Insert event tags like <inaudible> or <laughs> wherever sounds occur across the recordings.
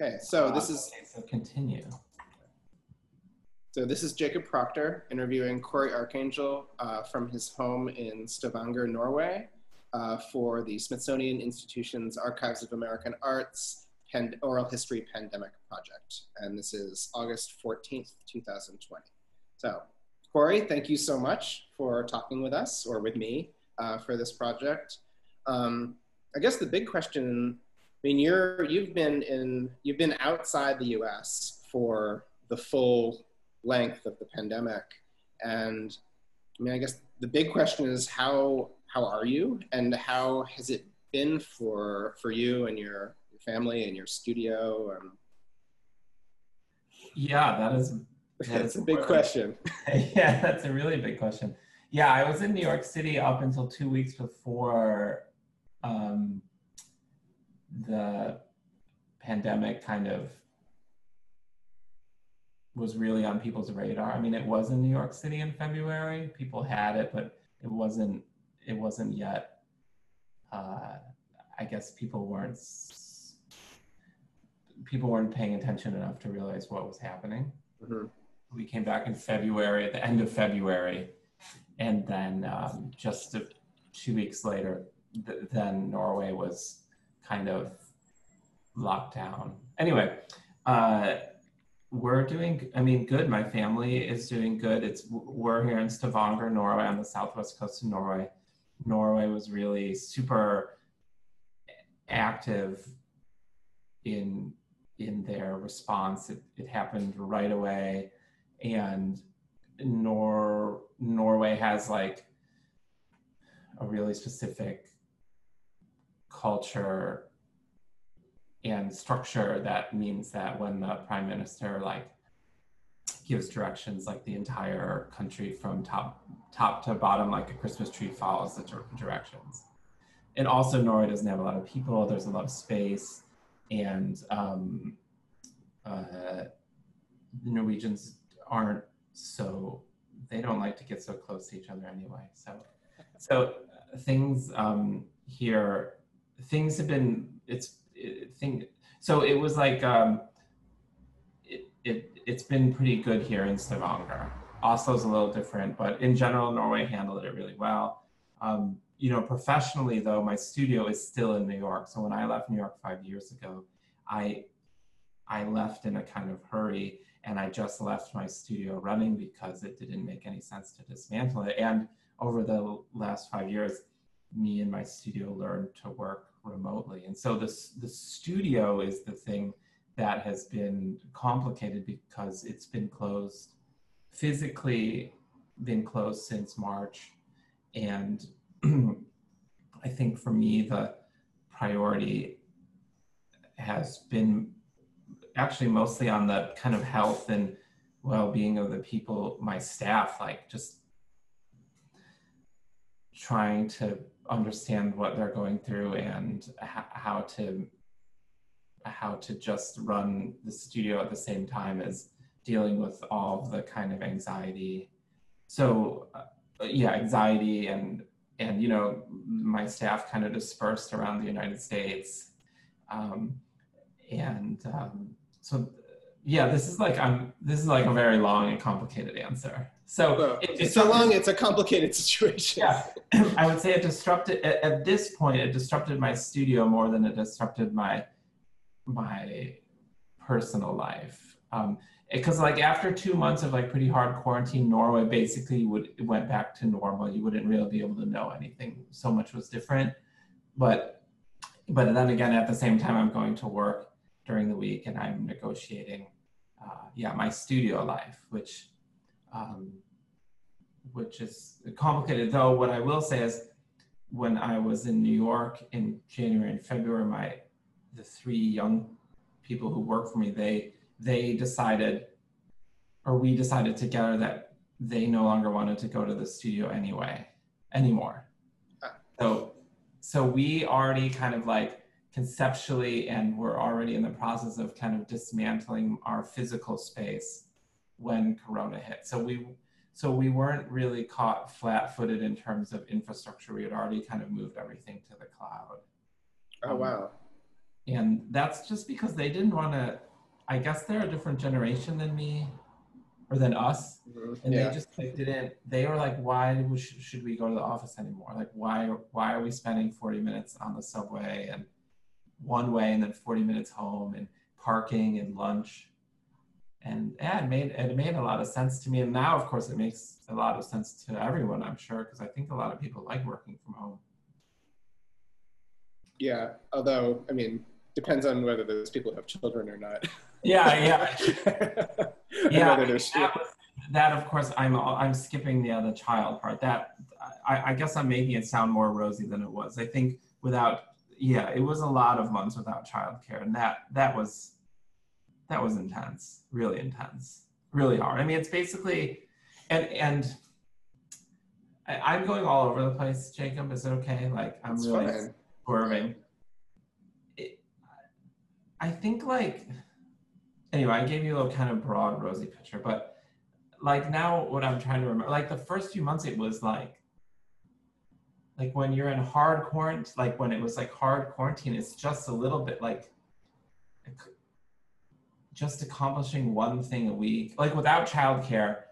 Okay, so this is Okay, so continue. so this is Jacob Proctor interviewing Cory Arcangel uh, from his home in Stavanger, Norway, uh, for the Smithsonian Institution's Archives of American Arts Pand- Oral History Pandemic Project, and this is August fourteenth, two thousand twenty. So, Cory, thank you so much for talking with us or with me uh, for this project. Um, I guess the big question mean, you're you've been in you've been outside the U.S. for the full length of the pandemic, and I mean, I guess the big question is how how are you, and how has it been for for you and your, your family and your studio? Um, Yeah, that is that's a big question. <laughs> yeah, that's a really big question. Yeah, I was in New York City up until two weeks before um, the pandemic kind of was really on people's radar. I mean, it was in New York City in February. People had it, but it wasn't. It wasn't yet. Uh, I guess people weren't. People weren't paying attention enough to realize what was happening Mhm. we came back in February, at the end of February, and then um, just a, two weeks later, th- then Norway was kind of locked down. Anyway, uh, we're doing. I mean, good. My family is doing good. It's we're here in Stavanger, Norway, on the southwest coast of Norway. Norway was really super active in in their response. It, it happened right away and Nor Norway has like a really specific culture and structure that means that when the prime minister like gives directions like the entire country from top top to bottom like a christmas tree follows the dir- directions. And also norway doesn't have a lot of people there's a lot of space and um, uh, the norwegians aren't so they don't like to get so close to each other anyway so so things um here things have been it's it, thing so it was like um it, it it's been pretty good here in stavanger. Oslo's a little different but in general norway handled it really well. Um you know professionally though my studio is still in new york. So when i left new york five years ago i i left in a kind of hurry and I just left my studio running because it didn't make any sense to dismantle it. And over the last five years, me and my studio learned to work remotely. And so this the studio is the thing that has been complicated because it's been closed physically been closed since March. And <clears throat> I think for me the priority has been actually mostly on the kind of health and well-being of the people my staff like just trying to understand what they're going through and how to how to just run the studio at the same time as dealing with all the kind of anxiety. So uh, yeah anxiety and and you know my staff kind of dispersed around the united states. Um, and um, so yeah this is like i'm this is like a very long and complicated answer so Well, it it's so long. It's a complicated <laughs> situation. yeah. <clears throat> I would say it disrupted at, at this point it disrupted my studio more than it disrupted my my personal life. Um because like after two months of like pretty hard quarantine norway basically would it went back to normal. You wouldn't really be able to know anything. So much was different. But but then again at the same time i'm going to work during the week and i'm negotiating uh, yeah my studio life which um, which is complicated though what i will say is when i was in new york in january and february my the three young people who work for me they they decided or we decided together that they no longer wanted to go to the studio anyway anymore Ah. so so we already kind of like conceptually and we're already in the process of kind of dismantling our physical space when corona hit so we so we weren't really caught flat-footed in terms of infrastructure we had already kind of moved everything to the cloud Oh wow. and that's just because they didn't want to. I guess they're a different generation than me, or than us, Mhm. and Yeah. they just like, didn't. They were like, "Why should we go to the office anymore? Like, why why are we spending forty minutes on the subway and one way, and then forty minutes home, and parking and lunch?" And yeah, it made it made a lot of sense to me. And now, of course, it makes a lot of sense to everyone. I'm sure because I think a lot of people like working from home. Yeah. Although, I mean, depends on whether those people have children or not. Yeah, yeah. <laughs> Yeah, that, was, that of course I'm I'm skipping the other child part. That I, I guess I'm making it sound more rosy than it was. I think without yeah, it was a lot of months without childcare, and that that was that was intense, really intense, really hard. I mean, it's basically and and I, I'm going all over the place, Jacob. Is it okay? Like I'm It's really fine. swerving. It, I think like anyway, I gave you a little kind of broad rosy picture, but like now what I'm trying to remember, like the first few months it was like like when you're in hard quarantine, like when it was like hard quarantine, it's just a little bit like just accomplishing one thing a week, like without childcare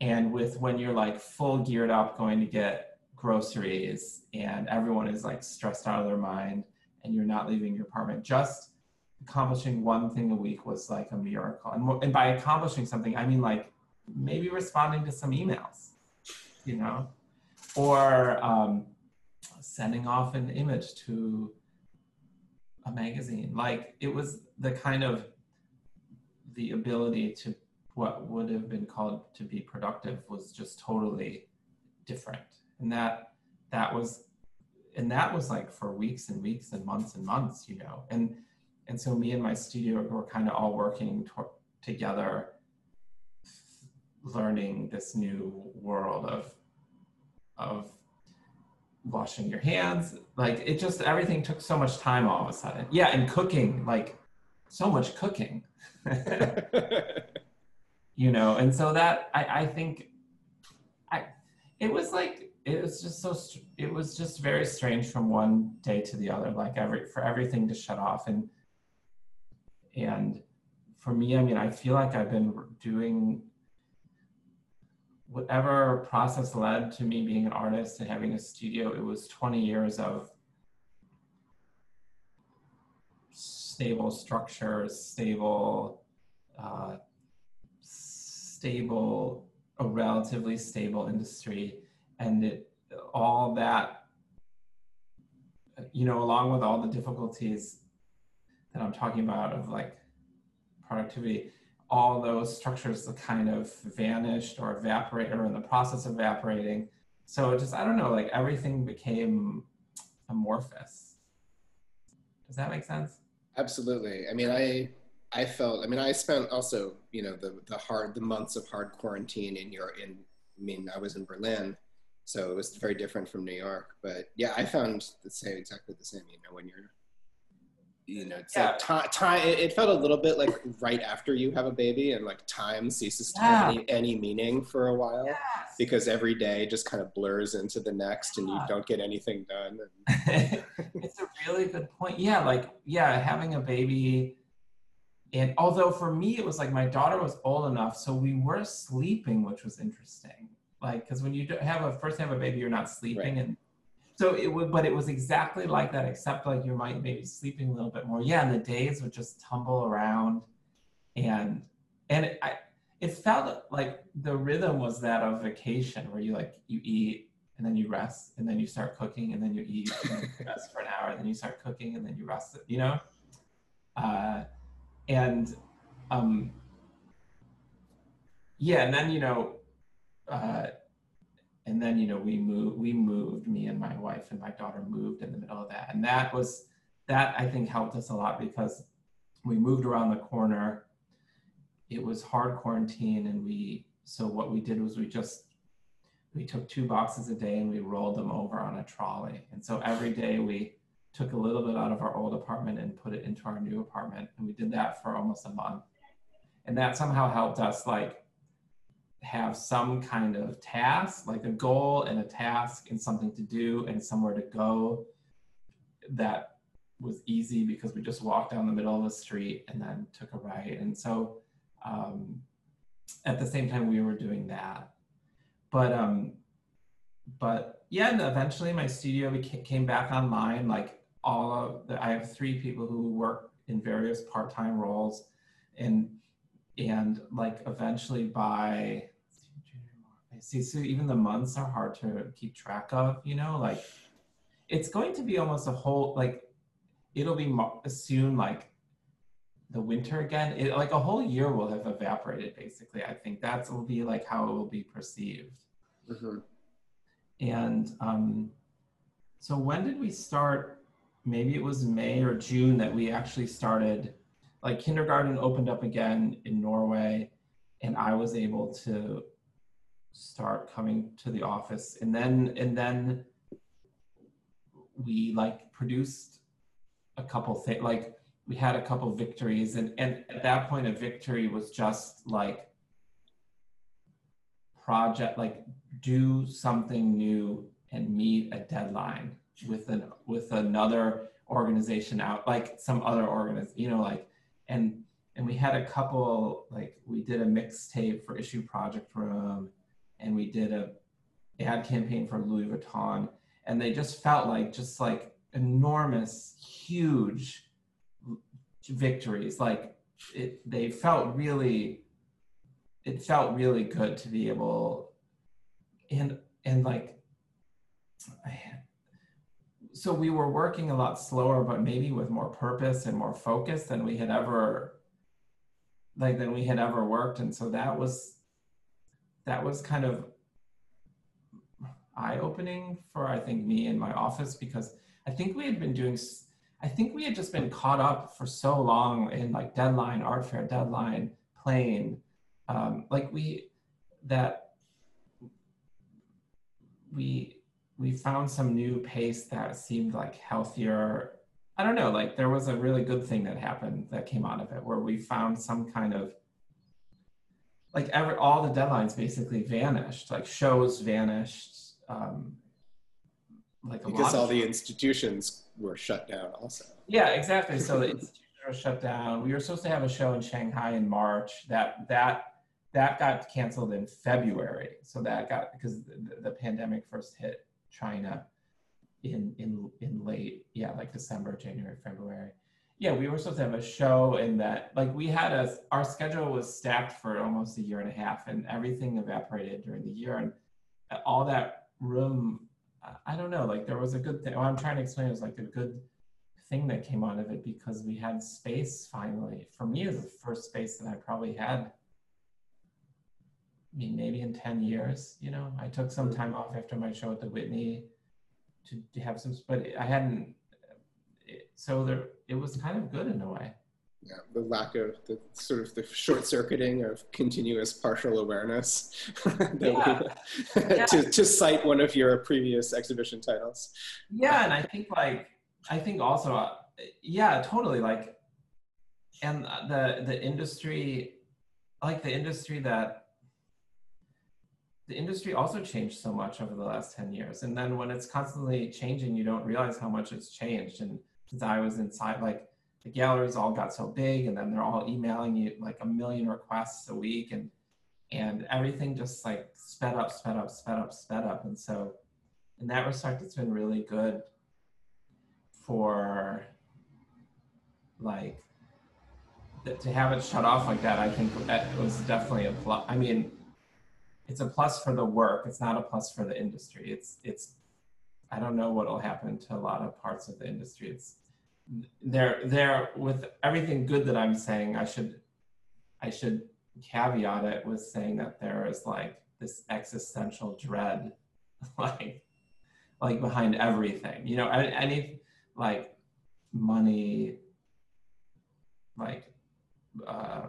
and with when you're like full geared up going to get groceries and everyone is like stressed out of their mind and you're not leaving your apartment just accomplishing one thing a week was like a miracle. And, and by accomplishing something i mean like maybe responding to some emails you know or um, sending off an image to a magazine. Like it was the kind of the ability to what would have been called to be productive was just totally different. And that that was and that was like for weeks and weeks and months and months you know? And and so me and my studio were kind of all working to- together learning this new world of of washing your hands. Like it just everything took so much time all of a sudden. Yeah and cooking like so much cooking. <laughs> <laughs> You know and so that i i think i it was like it was just so it was just very strange from one day to the other like every for everything to shut off. And and for me i mean i feel like i've been doing whatever process led to me being an artist and having a studio it was 20 years of stable structures stable uh, stable, a relatively stable industry, and it all that, you know, along with all the difficulties that I'm talking about of like productivity, all those structures kind of vanished or evaporate or in the process of evaporating. So it just I don't know, like everything became amorphous. Does that make sense? Absolutely. I mean, I I felt. I mean, I spent also, you know, the the hard the months of hard quarantine in your in. I mean, I was in Berlin, so it was very different from New York. But yeah, I found the same exactly the same. You know, when you're, you know, it's Yeah. like time. Time. It, it felt a little bit like right after you have a baby, and like time ceases to Yeah. have any, any meaning for a while Yes. because every day just kind of blurs into the next, and you don't get anything done. <laughs> it's a really good point. Yeah, like yeah, having a baby. And although for me it was like my daughter was old enough, so we were sleeping, which was interesting. Like because when you have a first have a baby, you're not sleeping, Right. and so it would. But it was exactly like that, except like you might maybe sleeping a little bit more. Yeah, and the days would just tumble around, and and it, I it felt like the rhythm was that of vacation, where you like you eat and then you rest and then you start cooking and then you eat and you rest for an hour and then you start cooking and then you rest you know uh, and um, yeah and then you know uh, and then you know we moved we moved me and my wife and my daughter moved in the middle of that. And that was that i think helped us a lot because we moved around the corner. It was hard quarantine and we so what we did was we just we took two boxes a day and we rolled them over on a trolley. And so every day we took a little bit out of our old apartment and put it into our new apartment. And we did that for almost a month. And that somehow helped us like have some kind of task like a goal and a task and something to do and somewhere to go that was easy because we just walked down the middle of the street and then took a right. And so um, at the same time we were doing that. But um, but yeah, and eventually my studio we came back online. Like all of the, I have three people who work in various part-time roles, and and like eventually by I see so even the months are hard to keep track of you know like it's going to be almost a whole like it'll be soon like the winter again. It, like a whole year will have evaporated basically. I think that will be like how it will be perceived. Mm-hmm. and um, so when did we start? Maybe it was may or june that we actually started like kindergarten opened up again in norway and i was able to start coming to the office. And then and then we like produced a couple things like we had a couple victories. And and at that point a victory was just like project like do something new and meet a deadline with an with another organization out like some other organization you know like and and we had a couple like we did a mixtape for issue project room and we did a ad campaign for Louis Vuitton, and they just felt like just like enormous, huge victories. Like it, they felt really, it felt really good to be able, and and like, so we were working a lot slower, but maybe with more purpose and more focus than we had ever, like than we had ever worked, and so that was that was kind of eye-opening for I think me and my office because I think we had been doing I think we had just been caught up for so long in like deadline, art fair deadline, plane, um, like we that we we found some new pace that seemed like healthier. I don't know, like there was a really good thing that happened that came out of it where we found some kind of like every all the deadlines basically vanished like shows vanished um like because all the institutions were shut down also. Yeah exactly so the institutions were shut down. We were supposed to have a show in shanghai in march. That that that got canceled in february. So that got because the, the pandemic first hit china in in in late yeah like december january february yeah, we were supposed to have a show in that like we had a our schedule was stacked for almost a year and a half and everything evaporated during the year and all that room I don't know, like there was a good thing. What I'm trying to explain it was like a good thing that came out of it because we had space finally. For me, it was the first space that I probably had. I mean, maybe in 10 years, you know, I took some time off after my show at the Whitney to have some, but I hadn't so there it was kind of good in a way yeah the lack of the sort of the short circuiting of continuous partial awareness <laughs> yeah. we, yeah. <laughs> to, to cite one of your previous exhibition titles yeah and i think like i think also uh, yeah totally like and the the industry like the industry that the industry also changed so much over the last 10 years and then when it's constantly changing you don't realize how much it's changed and since I was inside, like the galleries all got so big and then they're all emailing you like a million requests a week and and everything just like sped up, sped up, sped up, sped up. And so in that respect, it's been really good for like to have it shut off like that. I think that was definitely a plus. I mean, it's a plus for the work. It's not a plus for the industry. It's it's I don't know what will happen to a lot of parts of the industry. It's there there with everything good that I'm saying, I should I should caveat it with saying that there is like this existential dread <laughs> like like behind everything. You know, any like money like uh,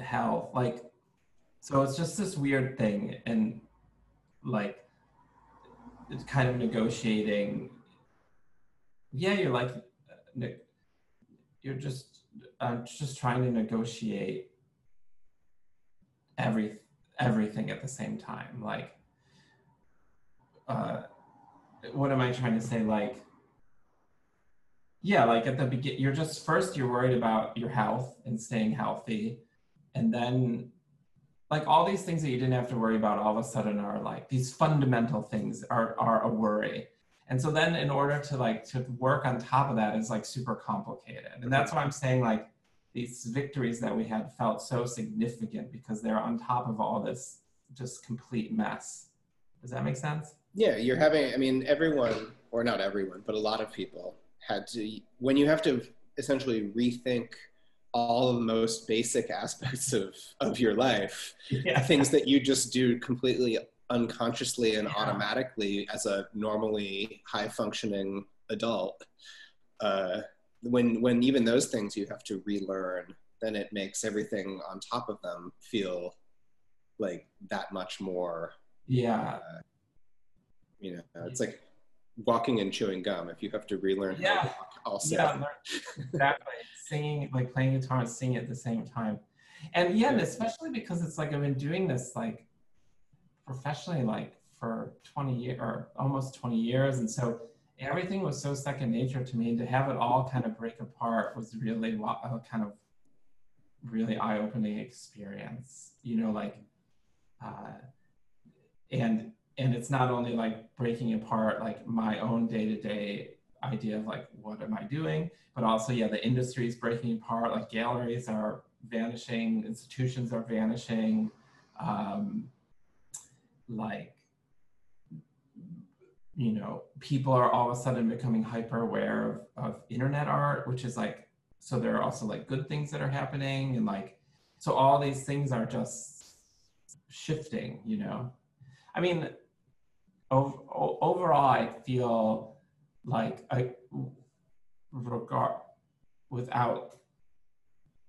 health like so it's just this weird thing and like it's kind of negotiating. Yeah, you're like, you're just uh, just trying to negotiate every everything at the same time. Like, uh, what am I trying to say? Like, yeah, like at the begin, you're just first you're worried about your health and staying healthy, and then like all these things that you didn't have to worry about all of a sudden are like these fundamental things are are a worry. And so then in order to like to work on top of that is like super complicated. And that's why I'm saying like these victories that we had felt so significant because they're on top of all this just complete mess. Does that make sense? Yeah, you're having I mean everyone or not everyone, but a lot of people had to when you have to essentially rethink all of the most basic aspects of of your life yeah. things that you just do completely unconsciously and yeah. automatically as a normally high functioning adult uh, when when even those things you have to relearn then it makes everything on top of them feel like that much more yeah uh, you know it's like walking and chewing gum if you have to relearn yeah. how to walk also. Yeah, exactly. <laughs> singing, like playing guitar and singing at the same time. And yeah, and especially because it's like I've been doing this like professionally like for 20 years or almost 20 years. And so everything was so second nature to me. And to have it all kind of break apart was really a kind of really eye-opening experience. You know, like uh, and and it's not only like breaking apart like my own day-to-day idea of like what am i doing? But also yeah the industry is breaking apart like galleries are vanishing institutions are vanishing um, like you know people are all of a sudden becoming hyper aware of, of internet art which is like so there are also like good things that are happening and like so all these things are just shifting you know? I mean overall, I feel like I regard without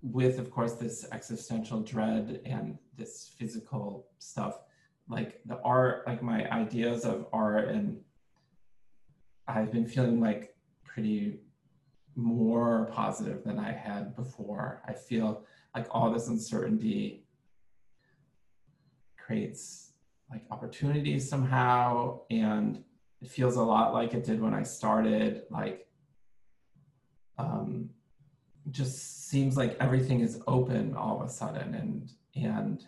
with of course this existential dread and this physical stuff like the art like my ideas of art and i've been feeling like pretty more positive than i had before. I feel like all this uncertainty creates like opportunities somehow and it feels a lot like it did when i started like um just seems like everything is open all of a sudden and and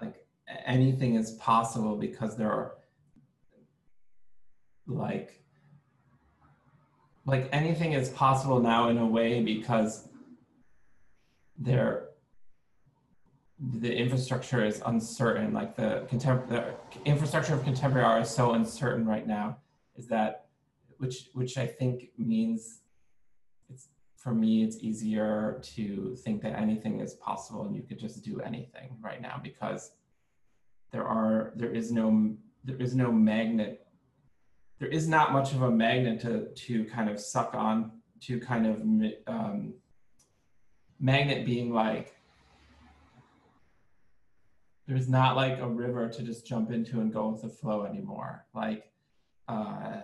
like anything is possible because there are like like anything is possible now in a way because there the infrastructure is uncertain, like the, contem- the infrastructure of contemporary art is so uncertain right now, is that, which, which I think means it's, for me, it's easier to think that anything is possible and you could just do anything right now because there are, there is no, there is no magnet, there is not much of a magnet to, to kind of suck on, to kind of, um, magnet being like, there's not like a river to just jump into and go with the flow anymore. Like, uh,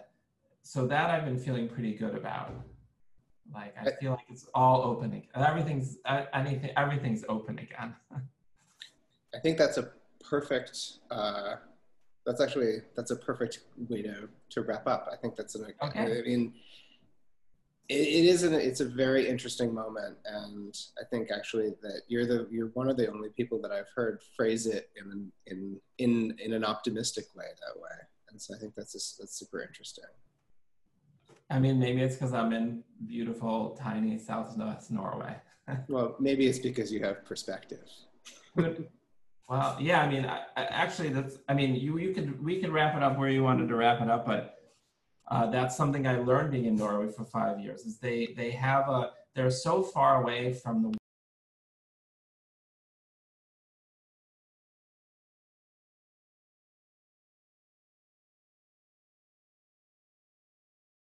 so that I've been feeling pretty good about. Like, I feel like it's all opening. Everything's uh, anything. Everything's open again. <laughs> I think that's a perfect. Uh, that's actually that's a perfect way to to wrap up. I think that's an. Okay. I mean, it, it is an, it's a very interesting moment and i think actually that you're the you're one of the only people that i've heard phrase it in in in in an optimistic way that way. And so i think that's just, that's super interesting. I mean maybe it's because i'm in beautiful tiny southwest norway. <laughs> Well maybe it's because you have perspective. Well yeah i mean I, I, actually that's i mean you you could we could wrap it up where you wanted to wrap it up but uh, that's something I learned being in Norway for five years. Is they they have a they're so far away from the